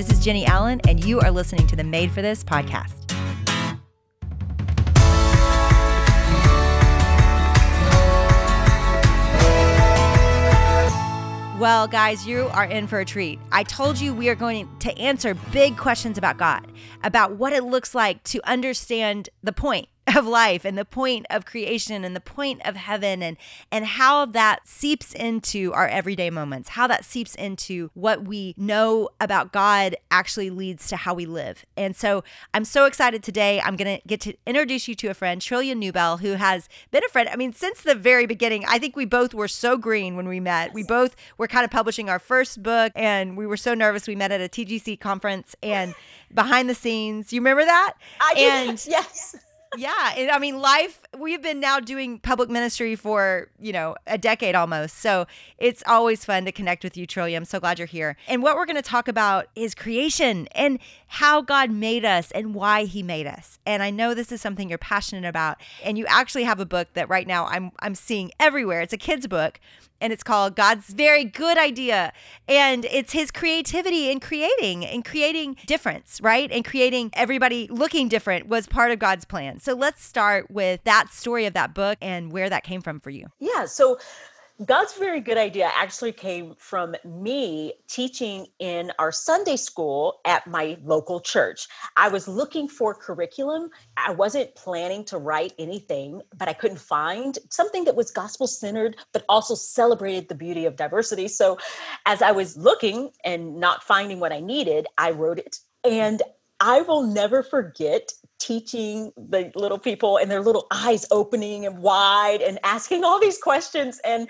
This is Jennie Allen, and you are listening to the Made for This podcast. Well, guys, you are in for a treat. I told you we are going to answer big questions about God, about what it looks like to understand the point of life and the point of creation and the point of heaven and and how that seeps into our everyday moments how that seeps into what we know about God actually leads to how we live. And so I'm so excited today. I'm going to get to introduce you to a friend Trillia Newbell who has been a friend I mean since the very beginning. I think we both were so green when we met. We both were kind of publishing our first book and we were so nervous we met at a TGC conference and behind the scenes. You remember that? I and yes yeah and i mean life we've been now doing public ministry for you know a decade almost so it's always fun to connect with you trillia i'm so glad you're here and what we're going to talk about is creation and how god made us and why he made us and i know this is something you're passionate about and you actually have a book that right now i'm i'm seeing everywhere it's a kids book and it's called God's Very Good Idea. And it's his creativity in creating and creating difference, right? And creating everybody looking different was part of God's plan. So let's start with that story of that book and where that came from for you. Yeah. So God's very good idea actually came from me teaching in our Sunday school at my local church. I was looking for curriculum. I wasn't planning to write anything, but I couldn't find something that was gospel centered, but also celebrated the beauty of diversity. So as I was looking and not finding what I needed, I wrote it. And I will never forget teaching the little people and their little eyes opening and wide and asking all these questions. And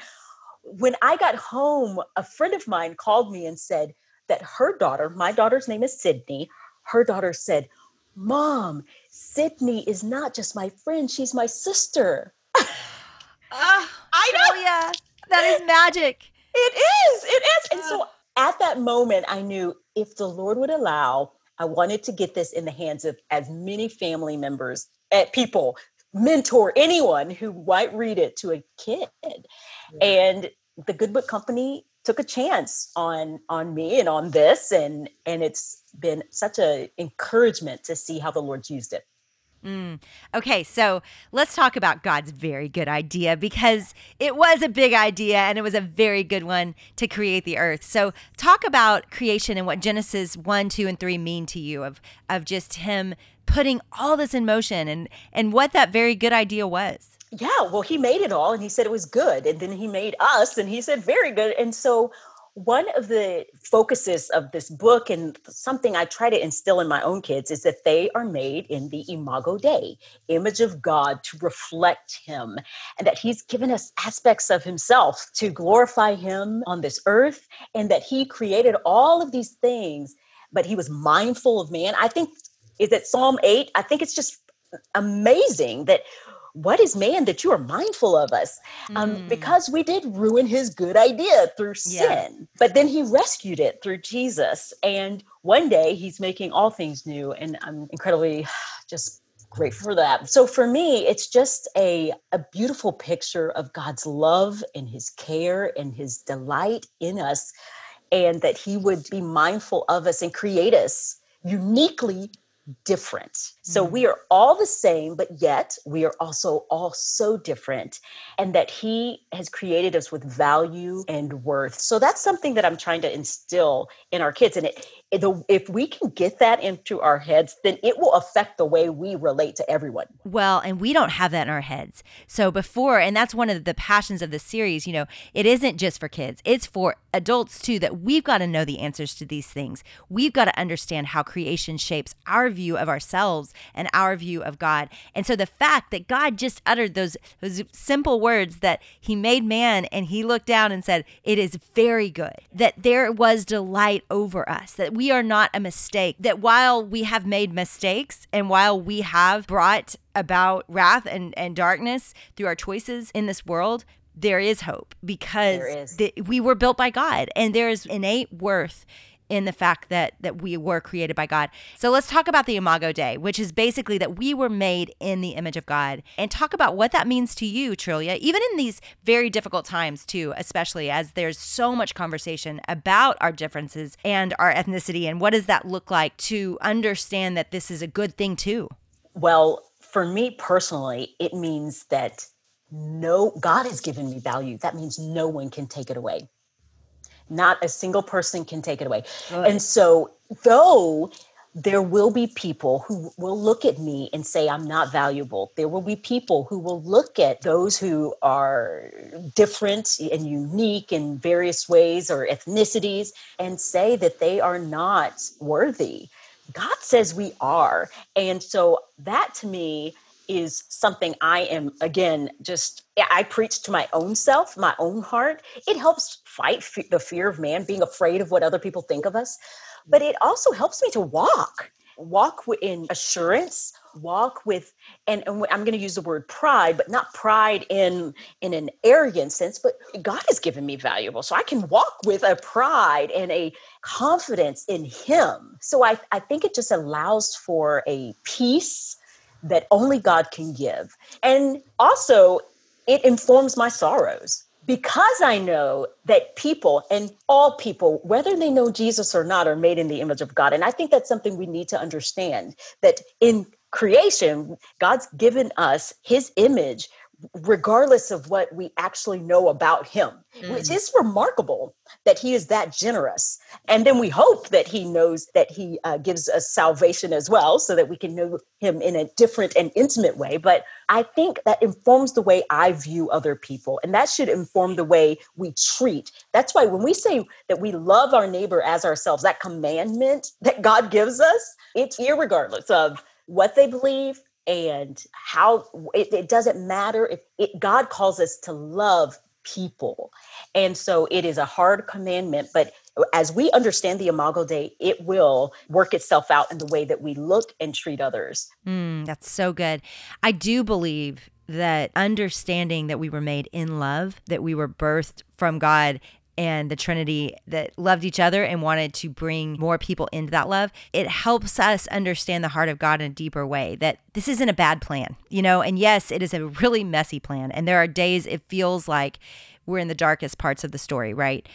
when I got home, a friend of mine called me and said that her daughter, my daughter's name is Sydney, her daughter said, Mom, Sydney is not just my friend, she's my sister. Uh, I know. Yeah, that is magic. It is. It is. And so at that moment, I knew if the Lord would allow, I wanted to get this in the hands of as many family members, at eh, people, mentor anyone who might read it to a kid. Yeah. And the Good Book Company took a chance on on me and on this and and it's been such a encouragement to see how the lord's used it Mm. Okay, so let's talk about God's very good idea because it was a big idea and it was a very good one to create the earth. So, talk about creation and what Genesis 1, 2, and 3 mean to you of, of just Him putting all this in motion and, and what that very good idea was yeah, well, he made it all and he said it was good. And then he made us and he said very good. And so, one of the focuses of this book and something I try to instill in my own kids is that they are made in the imago Dei, image of God, to reflect Him, and that He's given us aspects of Himself to glorify Him on this earth, and that He created all of these things, but He was mindful of man. I think is it Psalm 8? I think it's just amazing that what is man that you are mindful of us? Um, mm. Because we did ruin his good idea through sin, yeah. but then he rescued it through Jesus. And one day he's making all things new. And I'm incredibly just grateful for that. So for me, it's just a, a beautiful picture of God's love and his care and his delight in us, and that he would be mindful of us and create us uniquely different. So mm-hmm. we are all the same, but yet we are also all so different, and that He has created us with value and worth. So that's something that I'm trying to instill in our kids. And it, if we can get that into our heads, then it will affect the way we relate to everyone. Well, and we don't have that in our heads. So before, and that's one of the passions of the series, you know, it isn't just for kids, it's for adults too, that we've got to know the answers to these things. We've got to understand how creation shapes our view of ourselves and our view of God. And so the fact that God just uttered those, those simple words that he made man and he looked down and said, It is very good, that there was delight over us, that are not a mistake, that while we have made mistakes and while we have brought about wrath and, and darkness through our choices in this world, there is hope because the, we were built by God and there is innate worth in the fact that that we were created by God. So let's talk about the Imago Dei, which is basically that we were made in the image of God, and talk about what that means to you, Trillia, even in these very difficult times too, especially as there's so much conversation about our differences and our ethnicity, and what does that look like to understand that this is a good thing too. Well, for me personally, it means that no God has given me value. That means no one can take it away. Not a single person can take it away. Good. And so, though there will be people who will look at me and say I'm not valuable. There will be people who will look at those who are different and unique in various ways or ethnicities and say that they are not worthy. God says we are. And so that to me is something I am, again, just, eh, I preach to my own self, my own heart. It helps fight the fear of man, being afraid of what other people think of us. Mm. But it also helps me to walk, walk in assurance, walk with, and, and I'm going to use the word pride, but not pride in, in an arrogant sense, but God has given me valuable. So I can walk with a pride and a confidence in Him. So I, I think it just allows for a peace that only God can give. And also, it informs my sorrows because I know that people and all people, whether they know Jesus or not, are made in the image of God. And I think that's something we need to understand that in creation, God's given us his image regardless of what we actually know about him, mm. which is remarkable that he is that generous. And then we hope that he knows that he uh, gives us salvation as well, so that we can know him in a different and intimate way. But I think that informs the way I view other people, and that should inform the way we treat. That's why when we say that we love our neighbor as ourselves, that commandment that God gives us, it's regardless of what they believe, and how it, it doesn't matter if it, God calls us to love people. And so it is a hard commandment, but as we understand the Imago Dei, it will work itself out in the way that we look and treat others. Mm, that's so good. I do believe that understanding that we were made in love, that we were birthed from God and the Trinity that loved each other and wanted to bring more people into that love, it helps us understand the heart of God in a deeper way that this isn't a bad plan, you know? And yes, it is a really messy plan. And there are days it feels like we're in the darkest parts of the story, right?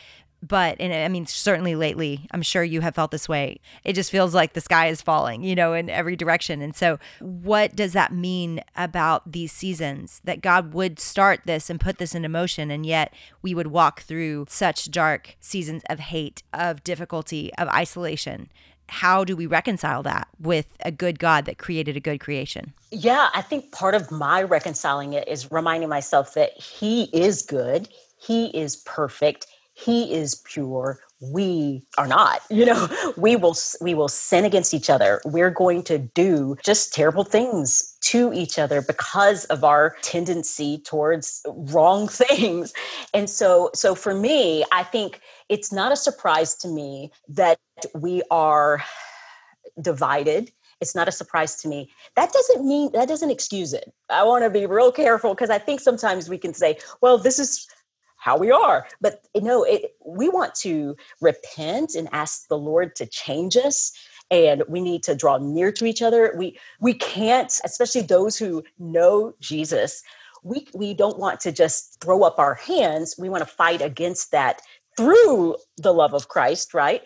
But and i mean certainly lately i'm sure you have felt this way. It just feels like the sky is falling you know in every direction. And so what does that mean about these seasons that god would start this and put this into motion and yet we would walk through such dark seasons of hate of difficulty of isolation? How do we reconcile that with a good God that created a good creation? Yeah, I think part of my reconciling it is reminding myself that He is good, He is perfect, he is pure we are not you know? We will we will sin against each other. We're going to do just terrible things to each other because of our tendency towards wrong things. And so so for me i think it's not a surprise to me that we are divided. It's not a surprise to me. That doesn't mean that doesn't excuse it. I want to be real careful because I think sometimes we can say, well, this is how we are. But you know, it, we want to repent and ask the Lord to change us and we need to draw near to each other. We we can't, especially those who know Jesus, we we don't want to just throw up our hands. We want to fight against that through the love of Christ, right?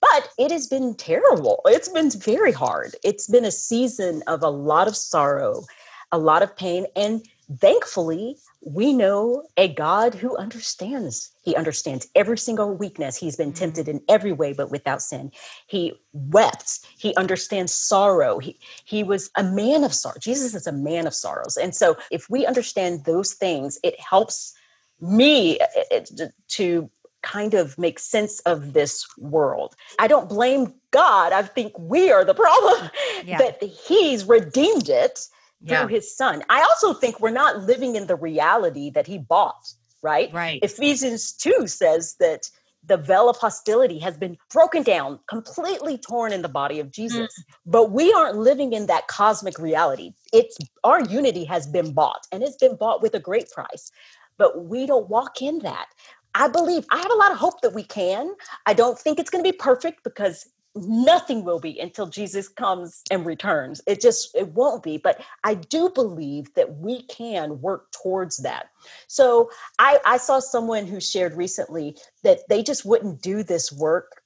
But it has been terrible. It's been very hard. It's been a season of a lot of sorrow, a lot of pain and thankfully we know a God who understands. He understands every single weakness. He's been tempted mm-hmm. in every way, but without sin. He wept. He understands sorrow. He, he was a man of sorrow. Jesus is a man of sorrows. And so, if we understand those things, it helps me eh, eh, to kind of make sense of this world. I don't blame God. I think we are the problem, yeah. that He's redeemed it yeah. through his son. I also think we're not living in the reality that he bought, right? Right. Ephesians 2 says that the veil of hostility has been broken down, completely torn in the body of Jesus. Mm. But we aren't living in that cosmic reality. It's our unity has been bought and it's been bought with a great price. But we don't walk in that. I believe I have a lot of hope that we can. I don't think it's going to be perfect because nothing will be until Jesus comes and returns. It just it won't be, but I do believe that we can work towards that. So I I saw someone who shared recently that they just wouldn't do this work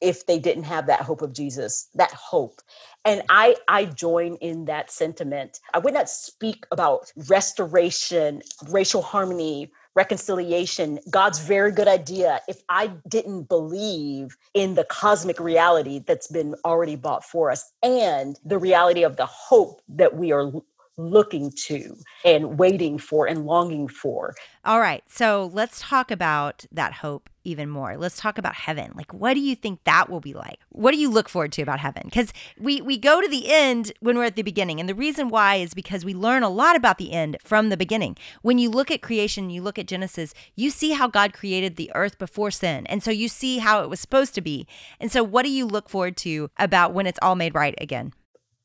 if they didn't have that hope of Jesus, that hope. And I I join in that sentiment. I would not speak about restoration, racial harmony, reconciliation, God's very good idea, if I didn't believe in the cosmic reality that's been already bought for us and the reality of the hope that we are looking to and waiting for and longing for. All right. So let's talk about that hope even more. Let's talk about heaven. Like what do you think that will be like? What do you look forward to about heaven? Cuz we we go to the end when we're at the beginning. And the reason why is because we learn a lot about the end from the beginning. When you look at creation, you look at Genesis, you see how God created the earth before sin. And so you see how it was supposed to be. And so what do you look forward to about when it's all made right again?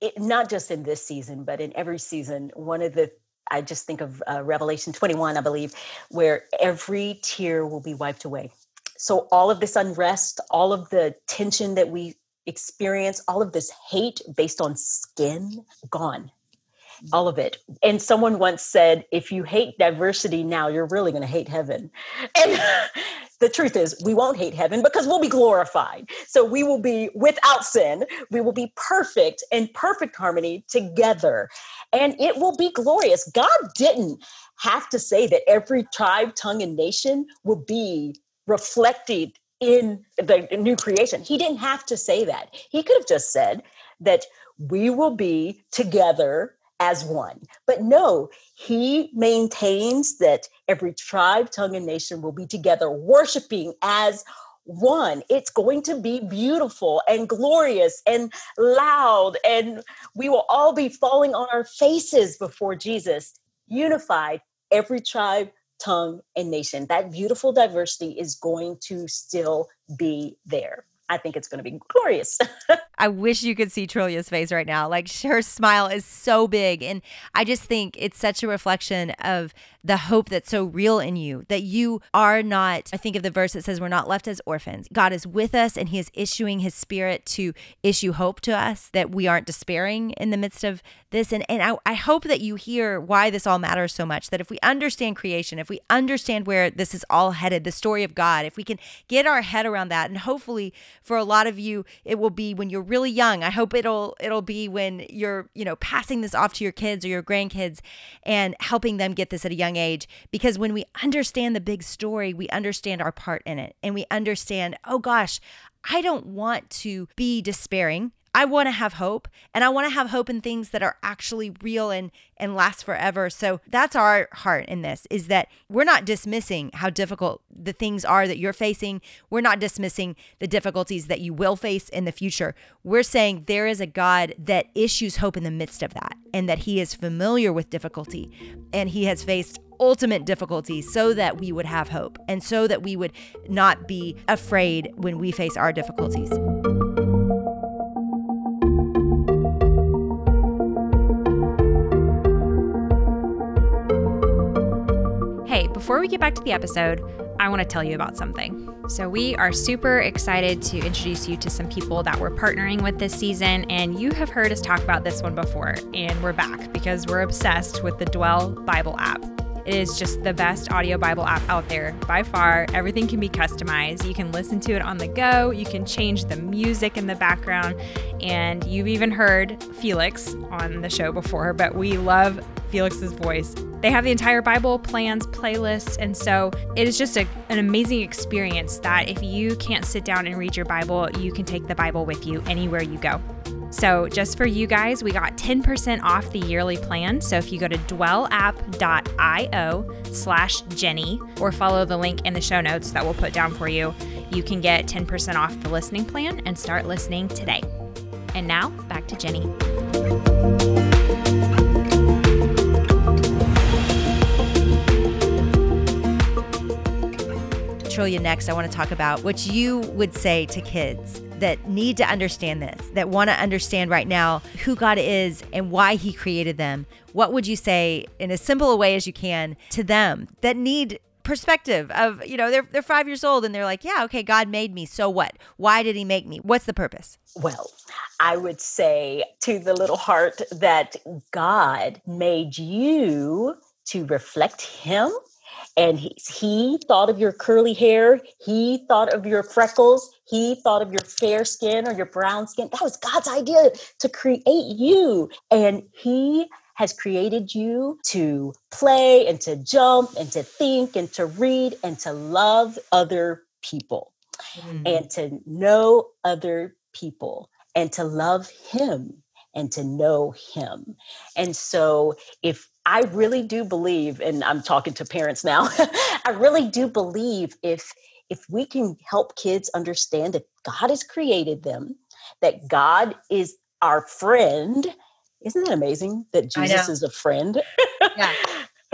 it, not just in this season, but in every season, one of the I just think of uh, Revelation 21, I believe, where every tear will be wiped away. So all of this unrest, all of the tension that we experience, all of this hate based on skin, gone. All of it. And someone once said, if you hate diversity now, you're really going to hate heaven. And the truth is we won't hate heaven because we'll be glorified so we will be without sin we will be perfect in perfect harmony together and it will be glorious god didn't have to say that every tribe tongue and nation will be reflected in the new creation he didn't have to say that he could have just said that we will be together as one. But no, he maintains that every tribe, tongue, and nation will be together worshiping as one. It's going to be beautiful and glorious and loud, and we will all be falling on our faces before Jesus, unified, every tribe, tongue, and nation. That beautiful diversity is going to still be there. I think it's going to be glorious. I wish you could see Trillia's face right now. Like her smile is so big. And I just think it's such a reflection of the hope that's so real in you that you are not. I think of the verse that says, We're not left as orphans. God is with us and He is issuing His Spirit to issue hope to us, that we aren't despairing in the midst of this. And, and I, I hope that you hear why this all matters so much. That if we understand creation, if we understand where this is all headed, the story of God, if we can get our head around that, and hopefully for a lot of you, it will be when you're really young. I hope it'll it'll be when you're, you know, passing this off to your kids or your grandkids and helping them get this at a young age. Because when we understand the big story, we understand our part in it. And we understand, oh gosh, I don't want to be despairing. I want to have hope and I want to have hope in things that are actually real and and last forever. So that's our heart in this is that we're not dismissing how difficult the things are that you're facing. We're not dismissing the difficulties that you will face in the future. We're saying there is a God that issues hope in the midst of that and that he is familiar with difficulty and he has faced ultimate difficulty so that we would have hope and so that we would not be afraid when we face our difficulties. Before we get back to the episode, I want to tell you about something. So, we are super excited to introduce you to some people that we're partnering with this season. And you have heard us talk about this one before, and we're back because we're obsessed with the Dwell Bible app. It is just the best audio Bible app out there by far. Everything can be customized. You can listen to it on the go, you can change the music in the background, and you've even heard Felix on the show before, but we love Felix's voice. They have the entire Bible plans, playlists, and so it is just a, an amazing experience that if you can't sit down and read your Bible, you can take the Bible with you anywhere you go. So, just for you guys, we got 10% off the yearly plan. So, if you go to dwellapp.io slash Jennie or follow the link in the show notes that we'll put down for you, you can get 10% off the listening plan and start listening today. And now, back to Jennie. Trillia, next, I want to talk about what you would say to kids that need to understand this, that want to understand right now who God is and why He created them. What would you say in as simple a way as you can to them that need perspective of, you know, they're they're 5 years old and they're like, "Yeah, okay, God made me. So what? Why did he make me? What's the purpose?" Well, I would say to the little heart that God made you to reflect him and he, he thought of your curly hair. He thought of your freckles. He thought of your fair skin or your brown skin. That was god's idea to create you. And he has created you to play and to jump and to think and to read and to love other people mm-hmm. and to know other people and to love him and to know him. And so if I really do believe and I'm talking to parents now, I really do believe if if we can help kids understand that God has created them, that God is our friend, isn't that amazing that Jesus is a friend? Yeah.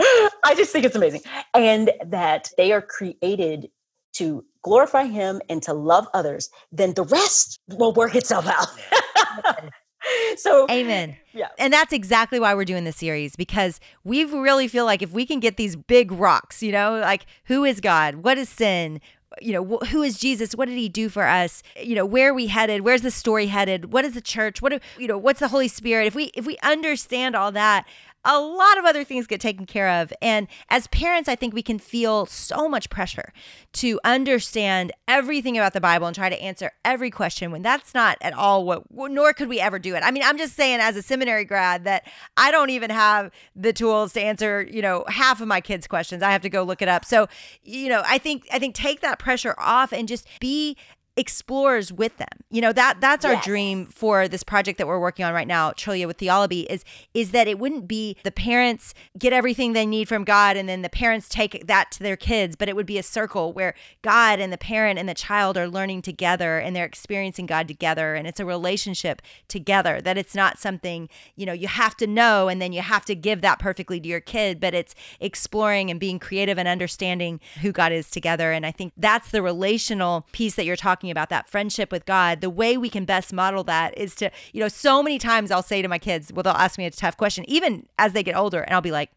I just think it's amazing. And that they are created to glorify him and to love others, then the rest will work itself out. so amen. yeah. And that's exactly why we're doing this series because we really feel like if we can get these big rocks you know like who is god? What is sin? You know who is jesus? What did he do for us? You know where are we headed? Where's the story headed? What is the church? What do, you know what's the holy spirit? If we if we understand all that a lot of other things get taken care of. And as parents, I think we can feel so much pressure to understand everything about the Bible and try to answer every question when that's not at all what, nor could we ever do it. I mean, I'm just saying, as a seminary grad, that I don't even have the tools to answer, you know, half of my kids' questions. I have to go look it up. So, you know, I think, I think take that pressure off and just be explores with them. You know, that that's our yes. dream for this project that we're working on right now, Trillia with Theolaby, is is that it wouldn't be the parents get everything they need from God and then the parents take that to their kids, but it would be a circle where God and the parent and the child are learning together and they're experiencing God together and it's a relationship together. That it's not something, you know, you have to know and then you have to give that perfectly to your kid, but it's exploring and being creative and understanding who God is together. And I think that's the relational piece that you're talking talking about that friendship with God, the way we can best model that is to, you know, so many times I'll say to my kids, well, they'll ask me a tough question, even as they get older, and I'll be like,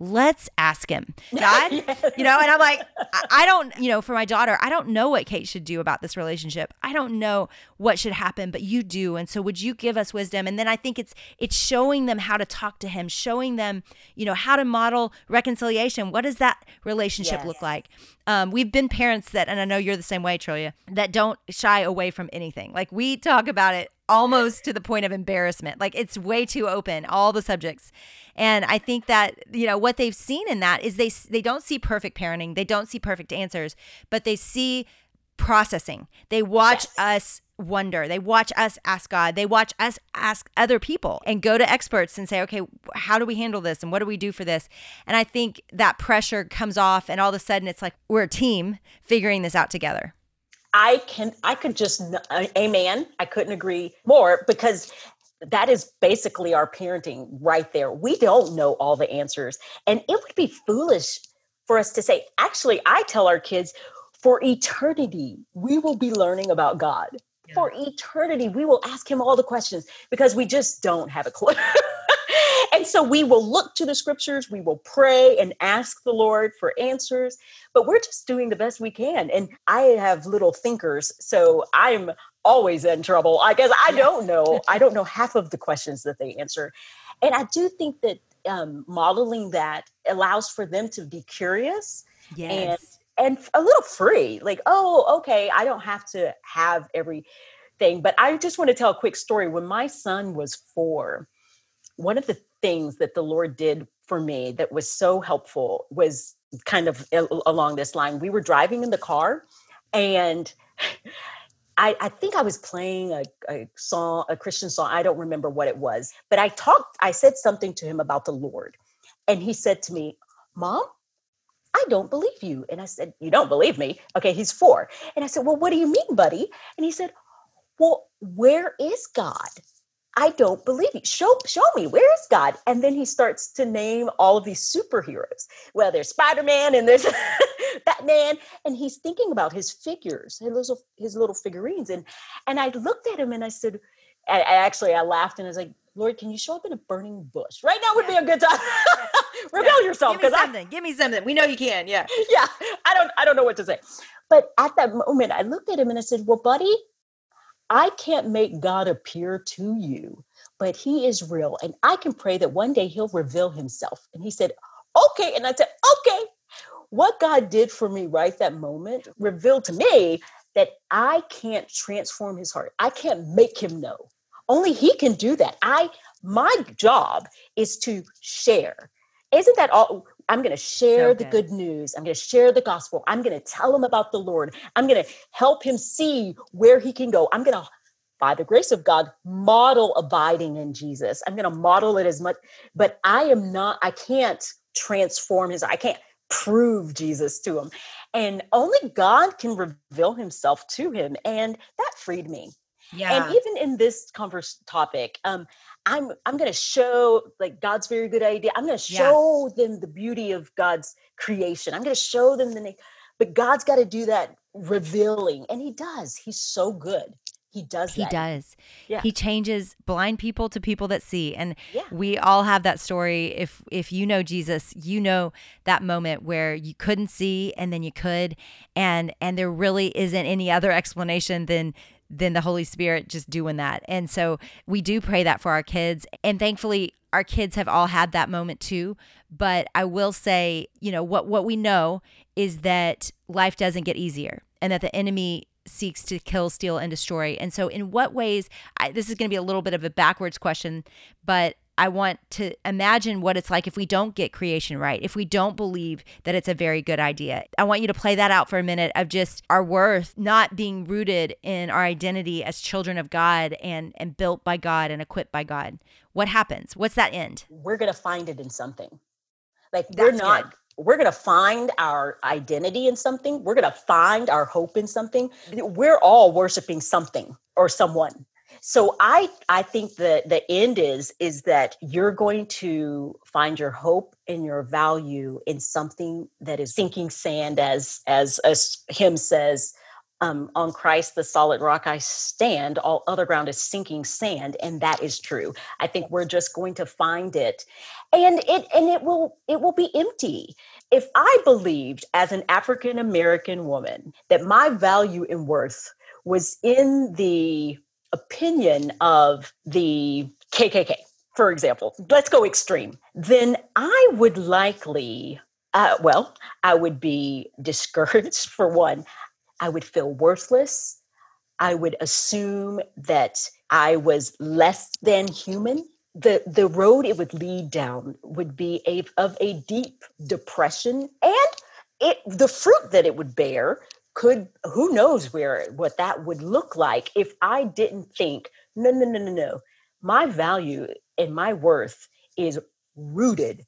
let's ask him. God yes. you know and i'm like I, don't you know for my daughter i don't know what kate should do about this relationship. I don't know what should happen but you do. And so would you give us wisdom? And then i think it's it's showing them how to talk to him showing them you know how to model reconciliation. What does that relationship yes. look like? Um, we've been parents that and i know you're the same way trillia that don't shy away from anything. Like we talk about it almost to the point of embarrassment like it's way too open all the subjects and I think that you know what they've seen in that is they they don't see perfect parenting, they don't see perfect answers, but they see processing. They watch yes. us wonder. They watch us ask God. They watch us ask other people and go to experts and say, okay, how do we handle this? And what do we do for this? And I think that pressure comes off, and all of a sudden it's like we're a team figuring this out together. I can, I could just, uh, amen. I couldn't agree more because that is basically our parenting right there. We don't know all the answers. And it would be foolish for us to say, actually, I tell our kids, for eternity, we will be learning about God. Yeah. For eternity, we will ask him all the questions because we just don't have a clue. and so we will look to the scriptures, we will pray and ask the Lord for answers, but we're just doing the best we can. And I have little thinkers, so I'm always in trouble. I guess I don't know. I don't know half of the questions that they answer. And I do think that um, modeling that allows for them to be curious yes. and and a little free. Like, oh, okay, I don't have to have everything. But I just want to tell a quick story. When my son was four, one of the things that the Lord did for me that was so helpful was kind of along this line. We were driving in the car and I, I, think I was playing a, a, song, a Christian song. I don't remember what it was, but I talked, I said something to him about the Lord. And he said to me, Mom, I don't believe you. And I said, You don't believe me? Okay, he's four. And I said, Well, what do you mean, buddy? And he said, Well, where is God? I don't believe you. Show, show me, where is God? And then he starts to name all of these superheroes. Well, there's Spider-Man and there's Batman. And he's thinking about his figures, his little, his little figurines. And and I looked at him and I said, I, I actually I laughed and I was like, Lord, can you show up in a burning bush? Right now would be a good time. Reveal yourself Give me because I. Give me something. We know you can. Yeah. yeah, I don't I don't know what to say. But at that moment, I looked at him and I said, Well, buddy, I can't make God appear to you, but he is real. And I can pray that one day he'll reveal himself. And he said, Okay. And I said, Okay. What God did for me right that moment revealed to me that I can't transform his heart. I can't make him know. Only he can do that. I my job is to share. Isn't that all? I'm going to share So the good. good news. I'm going to share the gospel. I'm going to tell him about the Lord. I'm going to help him see where he can go. I'm going to, by the grace of God, model abiding in Jesus. I'm going to model it as much, but I am not, I can't transform his, I can't prove Jesus to him. And only God can reveal himself to him. And that freed me Yeah. and even in this converse topic um i'm i'm going to show like god's very good idea i'm going to Yeah. show them the beauty of god's creation i'm going to show them the but god's got to do that revealing and he does he's so good he does He that. does. Yeah. He changes blind people to people that see. And Yeah. we all have that story. If if you know Jesus, you know that moment where you couldn't see and then you could and and there really isn't any other explanation than than the Holy Spirit just doing that. And so we do pray that for our kids. And thankfully our kids have all had that moment too. But I will say, you know, what what we know is that life doesn't get easier and that the enemy seeks to kill, steal, and destroy. And so, in what ways, I, this is going to be a little bit of a backwards question, but I want to imagine what it's like if we don't get creation right, if we don't believe that it's a very good idea. I want you to play that out for a minute of just our worth not being rooted in our identity as children of God and, and built by God and equipped by God. What happens? What's that end? we're going to find it in something like we're not good. we're going to find our identity in something we're going to find our hope in something we're all worshiping something or someone so i i think that the end is is that you're going to find your hope and your value in something that is sinking sand as as as hymn says um, on Christ, the solid rock I stand, all other ground is sinking sand, and that is true. I think we're just going to find it, and it and it will it will be empty. If I believed as an African American woman that my value and worth was in the opinion of the KKK, for example, let's go extreme, then I would likely, uh, well, I would be discouraged for one. I would feel worthless. I would assume that I was less than human. The, the road it would lead down would be a, of a deep depression and it the fruit that it would bear could who knows where what that would look like if I didn't think no no no no no. My value and my worth is rooted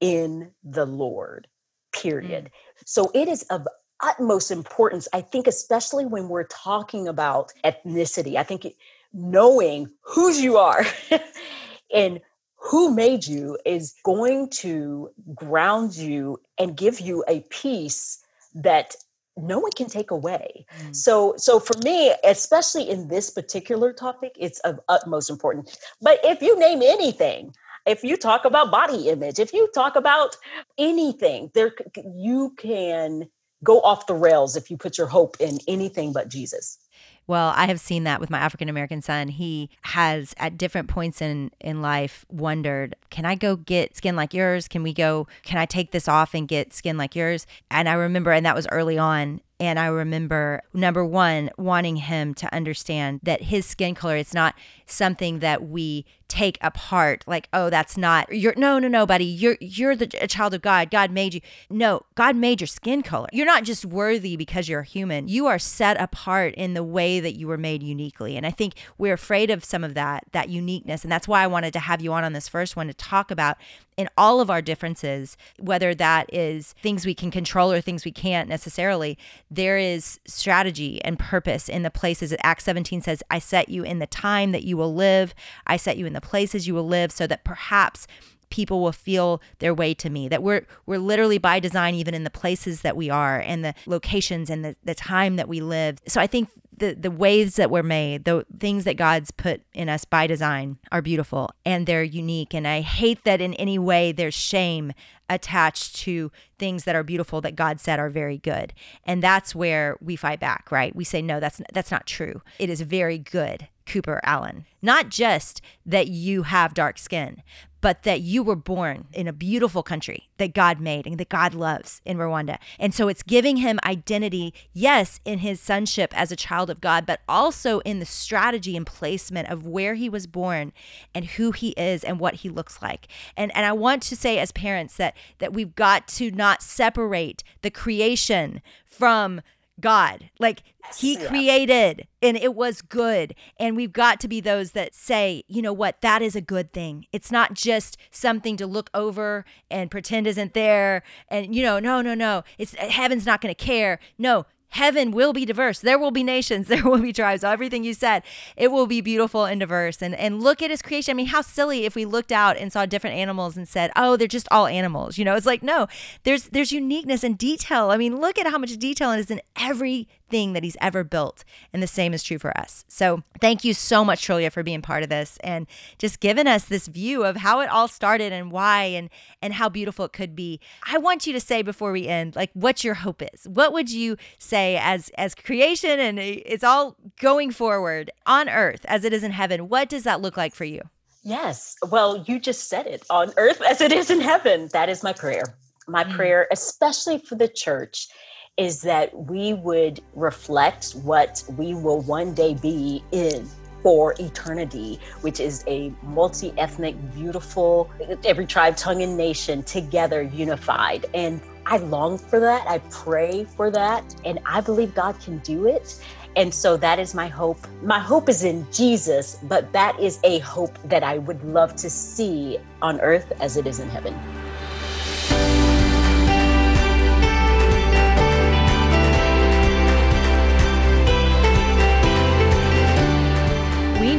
in the Lord period. Mm. So it is of utmost importance i think especially when we're talking about ethnicity. I think knowing whose you are and who made you is going to ground you and give you a peace that no one can take away. Mm. so so for me especially in this particular topic it's of utmost importance. But if you name anything if you talk about body image if you talk about anything there you can go off the rails if you put your hope in anything but jesus Well, I have seen that with my African American son. He has at different points in in life wondered, can I go get skin like yours? Can we go can I take this off and get skin like yours? And I remember and that was early on and I remember number 1 wanting him to understand that his skin color is not something that we take apart like oh that's not you're no no no buddy you're you're the a child of God. God made you. No God made your skin color. You're not just worthy because you're human. You are set apart in the way that you were made uniquely. And I think we're afraid of some of that that uniqueness. And that's why I wanted to have you on on this first one to talk about in all of our differences whether that is things we can control or things we can't necessarily there is strategy and purpose in the places that Acts 17 says I set you in the time that you will live. I set you in the places you will live so that perhaps people will feel their way to me that we're we're literally by design even in the places that we are and the locations and the, the time that we live so i think the the ways that we're made, the things that God's put in us by design are beautiful and they're unique. And I hate that in any way there's shame attached to things that are beautiful that God said are very good. And that's where we fight back, right? We say no, that's that's not true. It is very good, Cooper Allen. Not just that you have dark skin, but that you were born in a beautiful country that God made and that God loves in Rwanda. And so it's giving him identity, yes, in his sonship as a child of God, but also in the strategy and placement of where he was born and who he is and what he looks like. And and I want to say as parents that that we've got to not separate the creation from God. Like he yeah. created and it was good. And we've got to be those that say, you know what, that is a good thing. It's not just something to look over and pretend isn't there. And, you know, no, no, no. It's eh, heaven's not going to care. No, heaven will be diverse. There will be nations, there will be tribes. Everything you said, it will be beautiful and diverse. And and look at his creation. I mean, how silly if we looked out and saw different animals and said, "Oh, they're just all animals." You know, it's like no, there's there's uniqueness and detail. I mean, look at how much detail is in every thing that he's ever built. And the same is true for us. So thank you so much, Trillia, for being part of this and just giving us this view of how it all started and why and and how beautiful it could be. I want you to say before we end, like what your hope is. What would you say as as creation and it's all going forward on earth as it is in heaven? What does that look like for you? Yes. Well, you just said it on earth as it is in heaven. That is my prayer. My mm. prayer, especially for the church, is that we would reflect what we will one day be in for eternity, which is a multi ethnic, beautiful, every tribe, tongue, and nation together, unified. And I long for that. I pray for that. And I believe God can do it. And so that is my hope. My hope is in Jesus, but that is a hope that I would love to see on earth as it is in heaven.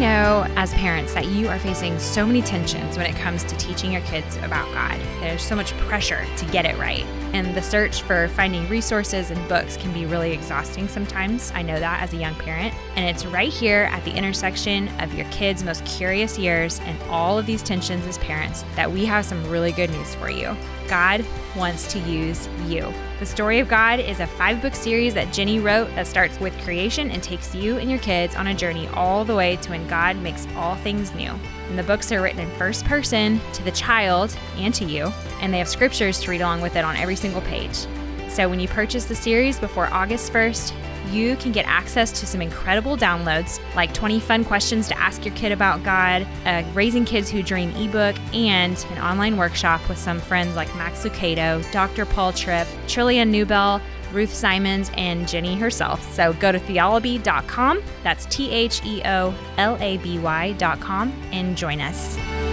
Know as parents that you are facing so many tensions when it comes to teaching your kids about God. There's so much pressure to get it right. And the search for finding resources and books can be really exhausting sometimes. I know that as a young parent. And it's right here at the intersection of your kids' most curious years and all of these tensions as parents that we have some really good news for you. God wants to use you. The Story of God is a five book series that Jennie wrote that starts with creation and takes you and your kids on a journey all the way to when God makes all things new. And the books are written in first person to the child and to you, and they have scriptures to read along with it on every single page. So when you purchase the series before August 1st, you can get access to some incredible downloads like 20 fun questions to ask your kid about God, a Raising Kids Who Dream ebook, and an online workshop with some friends like Max Lucado, Dr. Paul Tripp, Trillia Newbell, Ruth Simons, and Jennie herself. So go to theolaby.com, that's T H E O L A B Y.com, and join us.